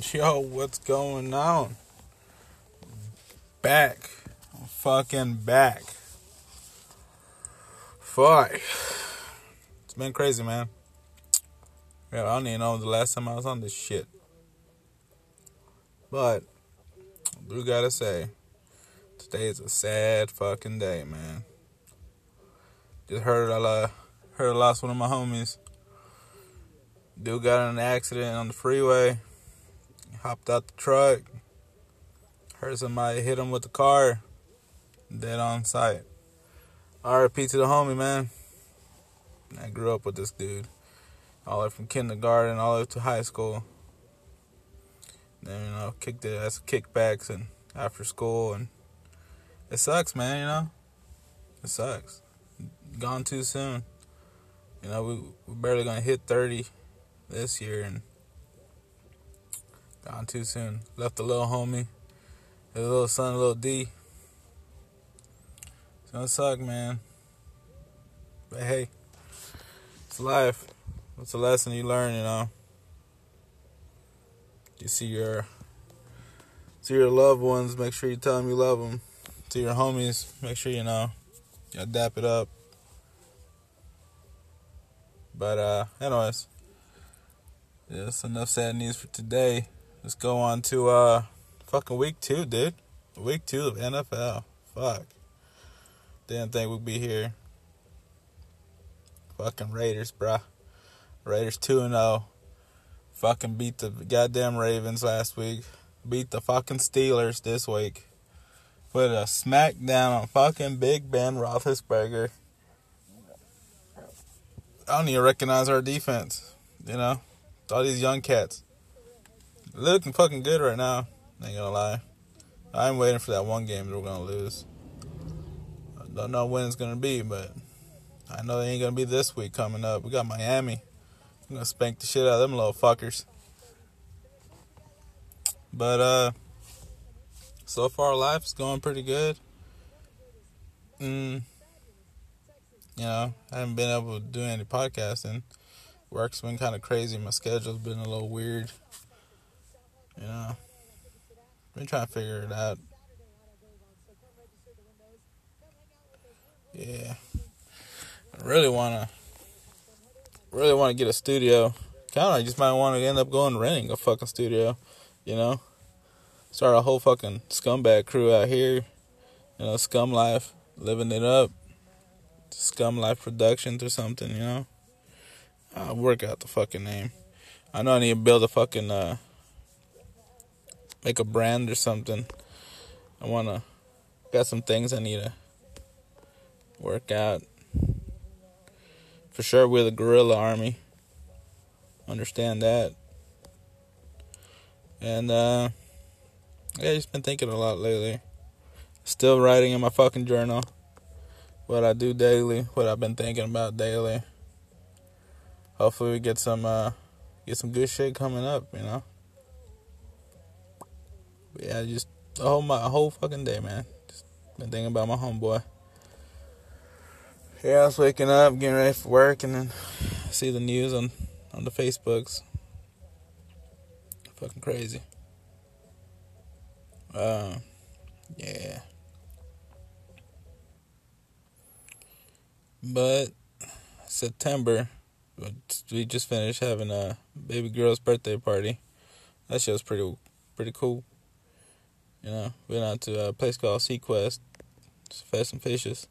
Yo, what's going on? Back. I'm fucking back. Fuck. It's been crazy, man. Yeah, I don't even know the last time I was on this shit. But, I do gotta say, today is a sad fucking day, man. Just heard I uh, heard I lost one of my homies. Dude got in an accident on the freeway. Hopped out the truck. Heard somebody hit him with the car. Dead on sight. RIP to the homie, man. I grew up with this dude. All the way from kindergarten all the way to high school. Then, you know, kicked it as kickbacks and after school. And it sucks, man, you know? It sucks. Gone too soon. You know, we, we're barely to hit 30 this year and gone too soon. Left a little homie, a little son, a little D. It's gonna suck, man. But hey, it's life. What's the lesson you learn, you know? You see your see your loved ones, make sure you tell them you love them. To your homies, make sure you know, you dap it up. But uh, anyways, that's enough sad news for today. Let's go on to uh fucking week two, dude. Week two of NFL. Fuck. Didn't think we'd be here. Fucking Raiders, bruh. Raiders 2 and 0. Fucking beat the goddamn Ravens last week. Beat the fucking Steelers this week. Put a smackdown on fucking Big Ben Roethlisberger. I don't even recognize our defense. You know? All these young cats. Looking fucking good right now. Ain't gonna lie. I'm waiting for that one game that we're gonna lose. I don't know when it's gonna be, but I know they ain't gonna be this week coming up. We got Miami. I'm gonna spank the shit out of them little fuckers. But uh so far life's going pretty good. Mm, you know, I haven't been able to do any podcasting. Work's been kind of crazy. My schedule's been a little weird. You know, trying to figure it out. Yeah, I really wanna, really wanna get a studio. Kind of, I just might want to end up going renting a fucking studio. You know, start a whole fucking scumbag crew out here. You know, scum life, living it up. Scum life productions or something. You know. I'll work out the fucking name. I know I need to build a fucking uh make a brand or something. I wanna got some things I need to work out. For sure we're the guerrilla army. Understand that. And uh yeah, I just been thinking a lot lately. Still writing in my fucking journal. What I do daily, what I've been thinking about daily hopefully we get some uh get some good shit coming up, you know. Yeah, just a whole my whole fucking day, man. Just been thinking about my homeboy. Yeah, I was waking up, getting ready for work, and then see the news on on the Facebooks. Fucking crazy. Uh, yeah. But September we just finished having a baby girl's birthday party. That shit was pretty pretty cool. You know, went out to a place called SeaQuest. Fed some fishes.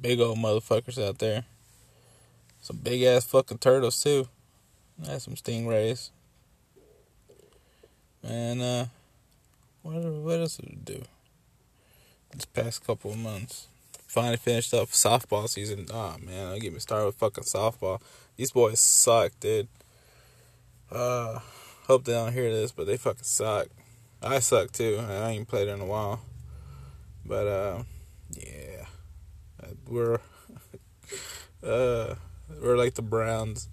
Big old motherfuckers out there. Some big ass fucking turtles too. I had some stingrays. And uh what what else did we do? This past couple of months. Finally finished up softball season. Oh man, don't get me started with fucking softball. These boys suck, dude. Uh, hope they don't hear this, but they fucking suck. I suck too. I ain't played in a while. But uh, yeah, we're uh, we're like the Browns.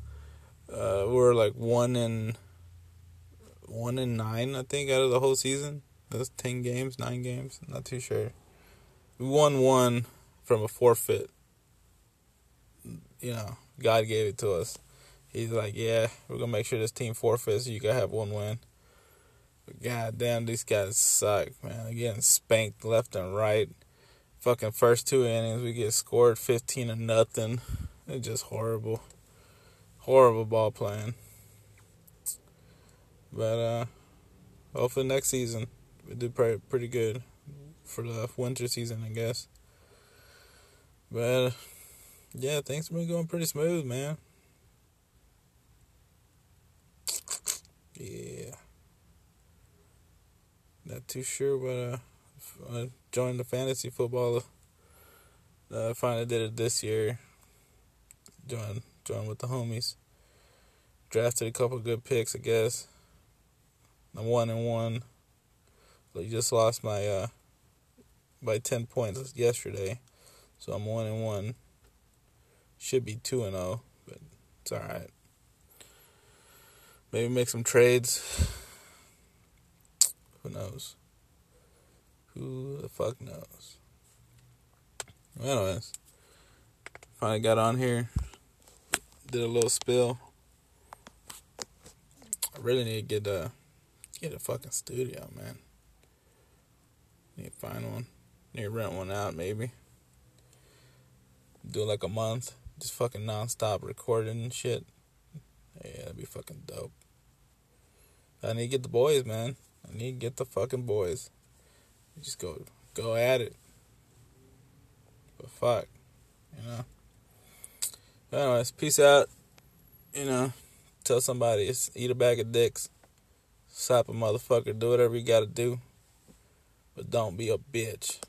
Uh, we're like one in one in nine, I think, out of the whole season. That's ten games, nine games. Not too sure. We won one from a forfeit. You know, God gave it to us. He's like, yeah, we're gonna make sure this team forfeits. So you gotta have one win. But goddamn, these guys suck, man. Getting spanked left and right. Fucking first two innings, we get scored 15 to nothing. It's just horrible. Horrible ball playing. But, uh, hopefully next season we do pretty, pretty good for the winter season, I guess. But, yeah, things have been going pretty smooth, man. Yeah. Not too sure, but uh, I joined the fantasy football. Uh, finally did it this year. Joined, joined with the homies. Drafted a couple good picks, I guess. I'm one and one. So just lost my uh by ten points yesterday. So I'm one and one. Should be two and zero, oh, but it's all right. Maybe make some trades. Who knows? Who the fuck knows? Anyways, finally got on here. Did a little spill. I really need to get a get a fucking studio, man. Need to find one. Need to rent one out, maybe. Do like a month, just fucking nonstop recording and shit. Yeah, that'd be fucking dope. I need to get the boys, man. I need to get the fucking boys. Just go go at it. But fuck. You know. But anyways, peace out. You know, tell somebody it's eat a bag of dicks. Slap a motherfucker, do whatever you gotta do. But don't be a bitch.